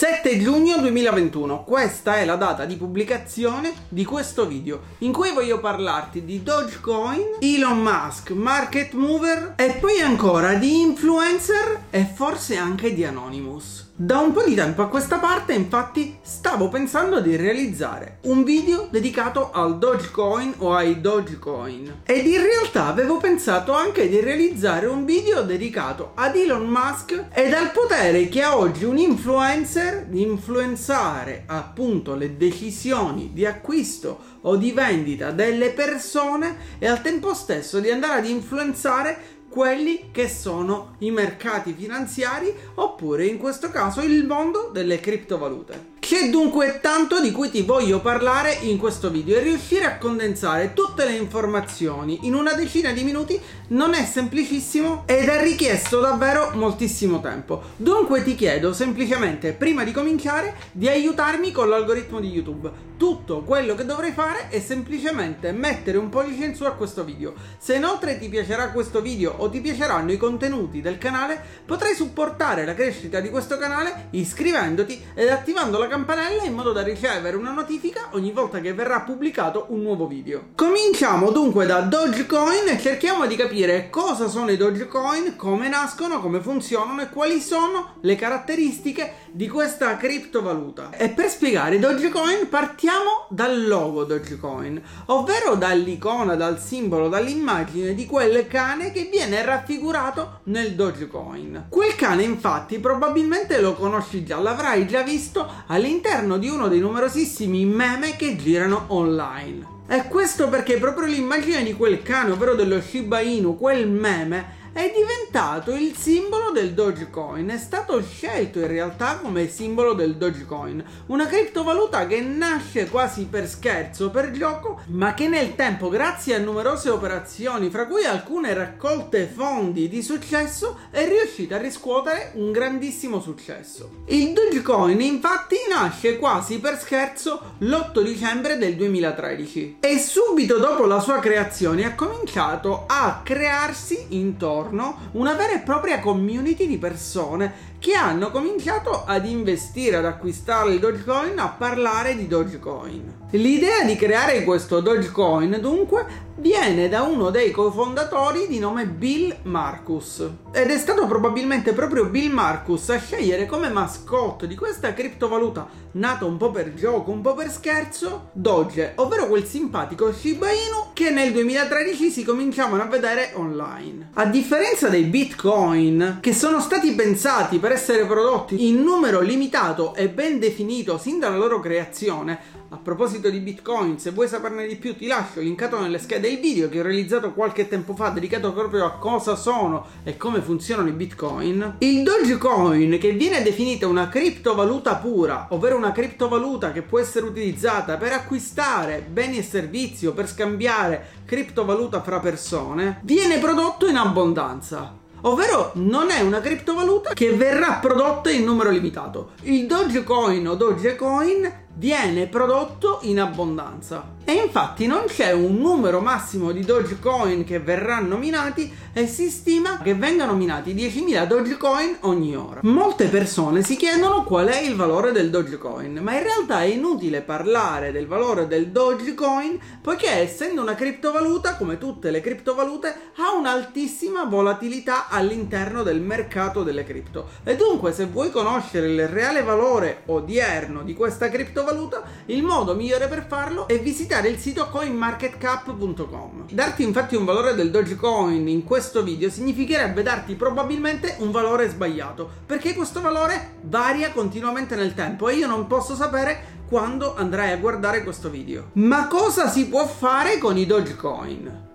7 giugno 2021, questa è la data di pubblicazione di questo video in cui voglio parlarti di Dogecoin, Elon Musk, Market Mover e poi ancora di influencer e forse anche di Anonymous. Da un po' di tempo a questa parte infatti stavo pensando di realizzare un video dedicato al Dogecoin o ai Dogecoin. Ed in realtà avevo pensato anche di realizzare un video dedicato ad Elon Musk ed al potere che ha oggi un influencer di influenzare appunto le decisioni di acquisto o di vendita delle persone e al tempo stesso di andare ad influenzare quelli che sono i mercati finanziari oppure in questo caso il mondo delle criptovalute. C'è dunque tanto di cui ti voglio parlare in questo video e riuscire a condensare tutte le informazioni in una decina di minuti non è semplicissimo ed è richiesto davvero moltissimo tempo. Dunque ti chiedo semplicemente prima di cominciare di aiutarmi con l'algoritmo di YouTube. Tutto quello che dovrei fare è semplicemente mettere un pollice in su a questo video. Se inoltre ti piacerà questo video o ti piaceranno i contenuti del canale, potrai supportare la crescita di questo canale iscrivendoti ed attivando la campanella campanella in modo da ricevere una notifica ogni volta che verrà pubblicato un nuovo video. Cominciamo dunque da Dogecoin e cerchiamo di capire cosa sono i Dogecoin, come nascono, come funzionano e quali sono le caratteristiche di questa criptovaluta. E per spiegare i Dogecoin partiamo dal logo Dogecoin, ovvero dall'icona, dal simbolo, dall'immagine di quel cane che viene raffigurato nel Dogecoin. Quel cane infatti probabilmente lo conosci già, l'avrai già visto all'interno all'interno di uno dei numerosissimi meme che girano online. E questo perché proprio l'immagine di quel cane, ovvero dello Shiba Inu, quel meme, è diventato il simbolo del Dogecoin, è stato scelto in realtà come simbolo del Dogecoin, una criptovaluta che nasce quasi per scherzo, per gioco, ma che nel tempo, grazie a numerose operazioni, fra cui alcune raccolte fondi di successo, è riuscita a riscuotere un grandissimo successo. Il Dogecoin infatti nasce quasi per scherzo l'8 dicembre del 2013 e subito dopo la sua creazione ha cominciato a crearsi intorno intorno una vera e propria community di persone che hanno cominciato ad investire, ad acquistare il Dogecoin, a parlare di Dogecoin. L'idea di creare questo Dogecoin dunque viene da uno dei cofondatori di nome Bill Marcus ed è stato probabilmente proprio Bill Marcus a scegliere come mascotte di questa criptovaluta nata un po' per gioco, un po' per scherzo, Doge, ovvero quel simpatico Shiba Inu che nel 2013 si cominciavano a vedere online. A differenza dei Bitcoin che sono stati pensati per essere prodotti in numero limitato e ben definito sin dalla loro creazione. A proposito di Bitcoin, se vuoi saperne di più ti lascio linkato nelle schede il video che ho realizzato qualche tempo fa dedicato proprio a cosa sono e come funzionano i Bitcoin. Il Dogecoin, che viene definita una criptovaluta pura, ovvero una criptovaluta che può essere utilizzata per acquistare beni e servizi o per scambiare criptovaluta fra persone, viene prodotto in abbondanza. Ovvero non è una criptovaluta che verrà prodotta in numero limitato. Il Dogecoin o Dogecoin viene prodotto in abbondanza. E infatti non c'è un numero massimo di Dogecoin che verranno minati e si stima che vengano minati 10.000 Dogecoin ogni ora. Molte persone si chiedono qual è il valore del Dogecoin, ma in realtà è inutile parlare del valore del Dogecoin poiché essendo una criptovaluta, come tutte le criptovalute, ha un'altissima volatilità all'interno del mercato delle cripto. E dunque se vuoi conoscere il reale valore odierno di questa criptovaluta, criptovaluta, il modo migliore per farlo è visitare il sito coinmarketcap.com. Darti infatti un valore del Dogecoin in questo video significherebbe darti probabilmente un valore sbagliato, perché questo valore varia continuamente nel tempo e io non posso sapere quando andrai a guardare questo video. Ma cosa si può fare con i Dogecoin?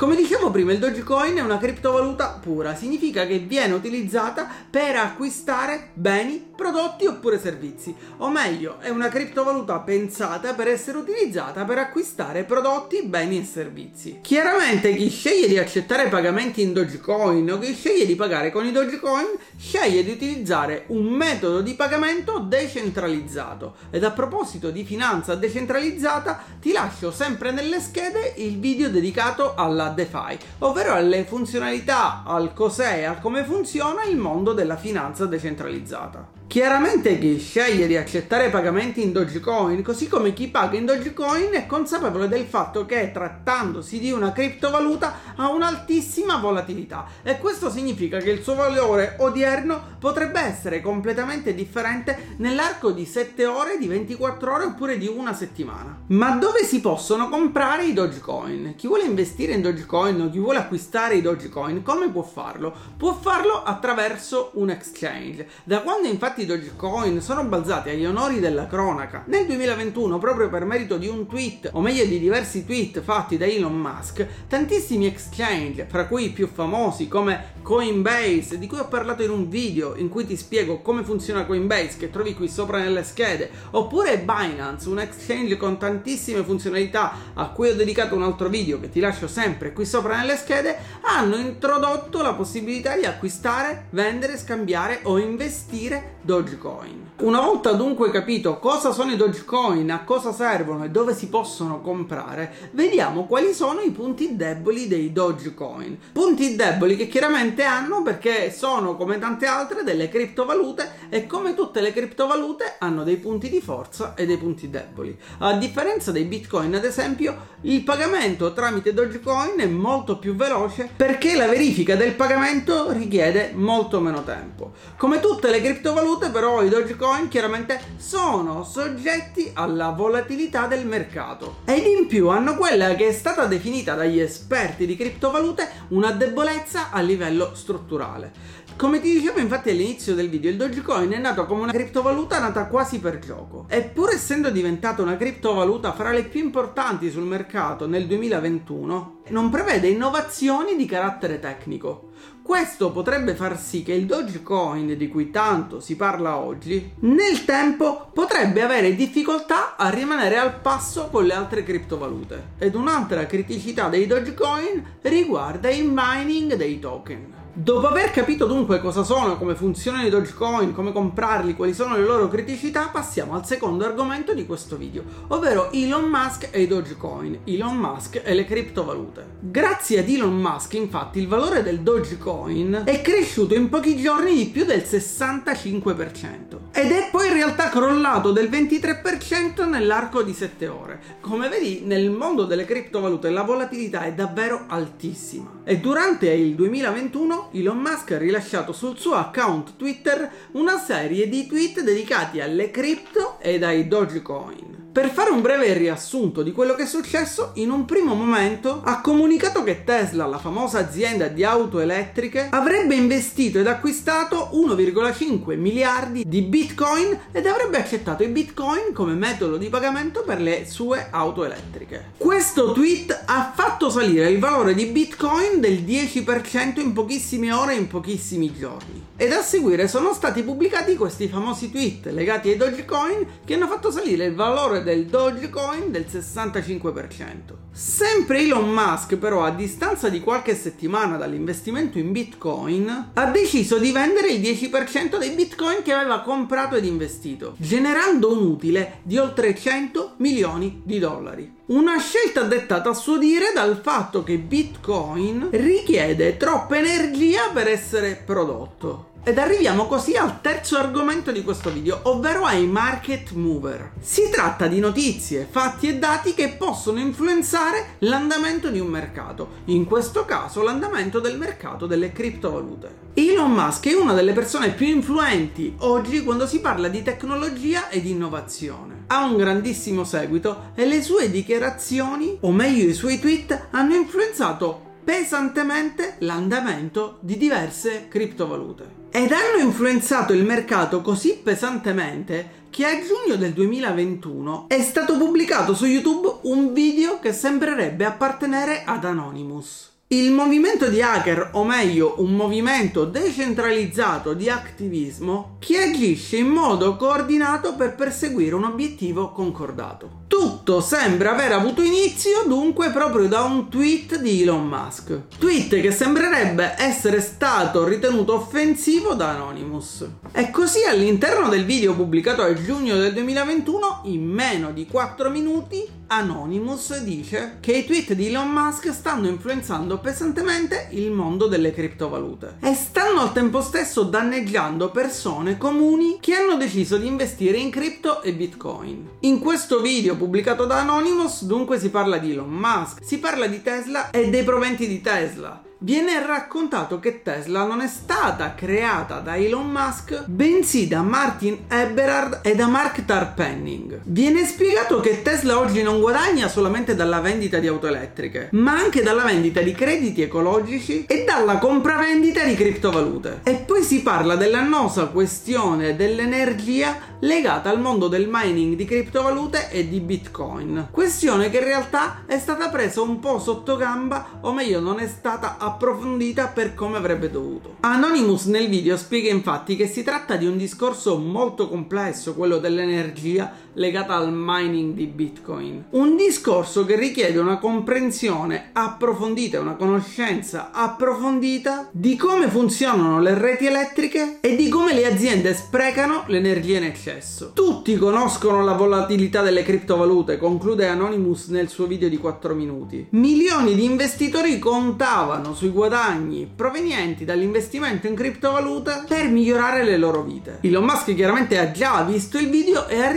Come dicevo prima, il Dogecoin è una criptovaluta pura, significa che viene utilizzata per acquistare beni, prodotti oppure servizi. O meglio, è una criptovaluta pensata per essere utilizzata per acquistare prodotti, beni e servizi. Chiaramente chi sceglie di accettare pagamenti in Dogecoin o chi sceglie di pagare con i Dogecoin sceglie di utilizzare un metodo di pagamento decentralizzato. Ed a proposito di finanza decentralizzata, ti lascio sempre nelle schede il video dedicato alla DeFi, ovvero alle funzionalità, al cos'è e al come funziona il mondo della finanza decentralizzata. Chiaramente chi sceglie di accettare pagamenti in Dogecoin, così come chi paga in Dogecoin, è consapevole del fatto che trattandosi di una criptovaluta ha un'altissima volatilità e questo significa che il suo valore odierno potrebbe essere completamente differente nell'arco di 7 ore, di 24 ore oppure di una settimana. Ma dove si possono comprare i Dogecoin? Chi vuole investire in Dogecoin o chi vuole acquistare i Dogecoin, come può farlo? Può farlo attraverso un exchange. Da quando infatti i Dogecoin sono balzati agli onori della cronaca. Nel 2021, proprio per merito di un tweet, o meglio di diversi tweet fatti da Elon Musk, tantissimi exchange, fra cui i più famosi come Coinbase, di cui ho parlato in un video in cui ti spiego come funziona Coinbase, che trovi qui sopra nelle schede, oppure Binance, un exchange con tantissime funzionalità a cui ho dedicato un altro video che ti lascio sempre qui sopra nelle schede, hanno introdotto la possibilità di acquistare, vendere, scambiare o investire Dogecoin. Una volta dunque capito cosa sono i Dogecoin, a cosa servono e dove si possono comprare, vediamo quali sono i punti deboli dei Dogecoin. Punti deboli che chiaramente hanno perché sono come tante altre delle criptovalute e come tutte le criptovalute hanno dei punti di forza e dei punti deboli. A differenza dei Bitcoin, ad esempio, il pagamento tramite Dogecoin è molto più veloce perché la verifica del pagamento richiede molto meno tempo. Come tutte le criptovalute, però, i Dogecoin chiaramente sono soggetti alla volatilità del mercato ed in più hanno quella che è stata definita dagli esperti di criptovalute una debolezza a livello strutturale. Come ti dicevo infatti all'inizio del video, il Dogecoin è nato come una criptovaluta nata quasi per gioco. Eppure essendo diventata una criptovaluta fra le più importanti sul mercato nel 2021, non prevede innovazioni di carattere tecnico. Questo potrebbe far sì che il Dogecoin di cui tanto si parla oggi, nel tempo potrebbe avere difficoltà a rimanere al passo con le altre criptovalute. Ed un'altra criticità dei Dogecoin riguarda il mining dei token. Dopo aver capito dunque cosa sono, come funzionano i Dogecoin, come comprarli, quali sono le loro criticità, passiamo al secondo argomento di questo video, ovvero Elon Musk e i Dogecoin, Elon Musk e le criptovalute. Grazie ad Elon Musk, infatti, il valore del Dogecoin è cresciuto in pochi giorni di più del 65% ed è poi in realtà crollato del 23% nell'arco di 7 ore. Come vedi, nel mondo delle criptovalute la volatilità è davvero altissima. E durante il 2021 Elon Musk ha rilasciato sul suo account Twitter una serie di tweet dedicati alle cripto ed ai Dogecoin. Per fare un breve riassunto di quello che è successo, in un primo momento ha comunicato che Tesla, la famosa azienda di auto elettriche, avrebbe investito ed acquistato 1,5 miliardi di bitcoin ed avrebbe accettato i bitcoin come metodo di pagamento per le sue auto elettriche. Questo tweet ha fatto salire il valore di bitcoin del 10% in pochissime ore e in pochissimi giorni. Ed a seguire sono stati pubblicati questi famosi tweet legati ai Dogecoin che hanno fatto salire il valore del Dogecoin del 65%. Sempre Elon Musk però a distanza di qualche settimana dall'investimento in Bitcoin ha deciso di vendere il 10% dei Bitcoin che aveva comprato ed investito, generando un utile di oltre 100 milioni di dollari. Una scelta dettata a suo dire dal fatto che Bitcoin richiede troppa energia per essere prodotto. Ed arriviamo così al terzo argomento di questo video, ovvero ai market mover. Si tratta di notizie, fatti e dati che possono influenzare l'andamento di un mercato, in questo caso l'andamento del mercato delle criptovalute. Elon Musk è una delle persone più influenti oggi quando si parla di tecnologia ed innovazione. Ha un grandissimo seguito e le sue dichiarazioni, o meglio i suoi tweet, hanno influenzato pesantemente l'andamento di diverse criptovalute ed hanno influenzato il mercato così pesantemente che a giugno del 2021 è stato pubblicato su YouTube un video che sembrerebbe appartenere ad Anonymous. Il movimento di hacker, o meglio un movimento decentralizzato di attivismo, che agisce in modo coordinato per perseguire un obiettivo concordato. Tutto sembra aver avuto inizio dunque proprio da un tweet di Elon Musk. Tweet che sembrerebbe essere stato ritenuto offensivo da Anonymous. E così all'interno del video pubblicato a giugno del 2021, in meno di 4 minuti, Anonymous dice che i tweet di Elon Musk stanno influenzando pesantemente il mondo delle criptovalute e stanno al tempo stesso danneggiando persone comuni che hanno deciso di investire in cripto e bitcoin. In questo video pubblicato da Anonymous dunque si parla di Elon Musk, si parla di Tesla e dei proventi di Tesla viene raccontato che Tesla non è stata creata da Elon Musk, bensì da Martin Eberhard e da Mark Tarpenning. Viene spiegato che Tesla oggi non guadagna solamente dalla vendita di auto elettriche, ma anche dalla vendita di crediti ecologici e dalla compravendita di criptovalute. E poi si parla dell'annosa questione dell'energia legata al mondo del mining di criptovalute e di Bitcoin. Questione che in realtà è stata presa un po' sotto gamba, o meglio non è stata approfondita per come avrebbe dovuto. Anonymous nel video spiega infatti che si tratta di un discorso molto complesso, quello dell'energia legata al mining di Bitcoin. Un discorso che richiede una comprensione approfondita, una conoscenza approfondita di come funzionano le reti elettriche e di come le aziende sprecano l'energia in eccesso. Tutti conoscono la volatilità delle criptovalute, conclude Anonymous nel suo video di 4 minuti. Milioni di investitori contavano sui guadagni provenienti dall'investimento in criptovalute per migliorare le loro vite. Elon Musk chiaramente ha già visto il video e ha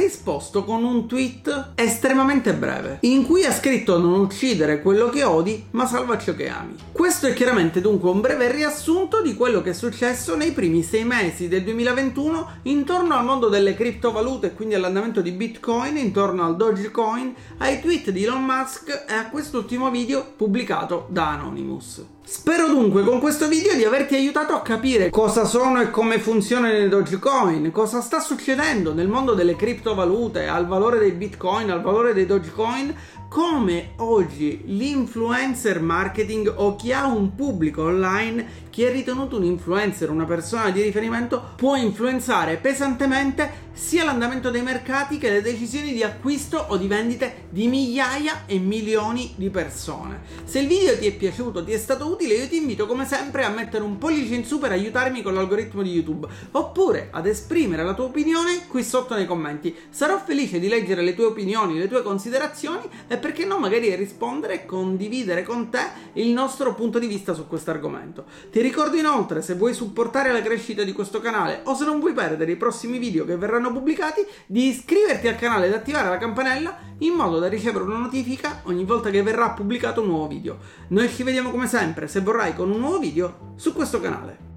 risposto con un tweet estremamente breve, in cui ha scritto non uccidere quello che odi, ma salva ciò che ami. Questo è chiaramente dunque un breve riassunto di quello che è successo nei primi sei mesi del 2021 intorno al mondo delle criptovalute e quindi all'andamento di Bitcoin, intorno al Dogecoin, ai tweet di Elon Musk e a quest'ultimo video pubblicato da Anonymous. Spero dunque con questo video di averti aiutato a capire cosa sono e come funzionano i Dogecoin, cosa sta succedendo nel mondo delle criptovalute, al valore dei Bitcoin, al valore dei Dogecoin, come oggi l'influencer marketing o chi ha un pubblico online, chi è ritenuto un influencer, una persona di riferimento, può influenzare pesantemente sia l'andamento dei mercati che le decisioni di acquisto o di vendite di migliaia e milioni di persone. Se il video ti è piaciuto, ti è stato utile, io ti invito come sempre a mettere un pollice in su per aiutarmi con l'algoritmo di YouTube, oppure ad esprimere la tua opinione qui sotto nei commenti. Sarò felice di leggere le tue opinioni, le tue considerazioni e perché no magari rispondere e condividere con te il nostro punto di vista su questo argomento. Ti ricordo inoltre se vuoi supportare la crescita di questo canale o se non vuoi perdere i prossimi video che verranno pubblicati di iscriverti al canale ed attivare la campanella in modo da ricevere una notifica ogni volta che verrà pubblicato un nuovo video. Noi ci vediamo come sempre se vorrai con un nuovo video su questo canale.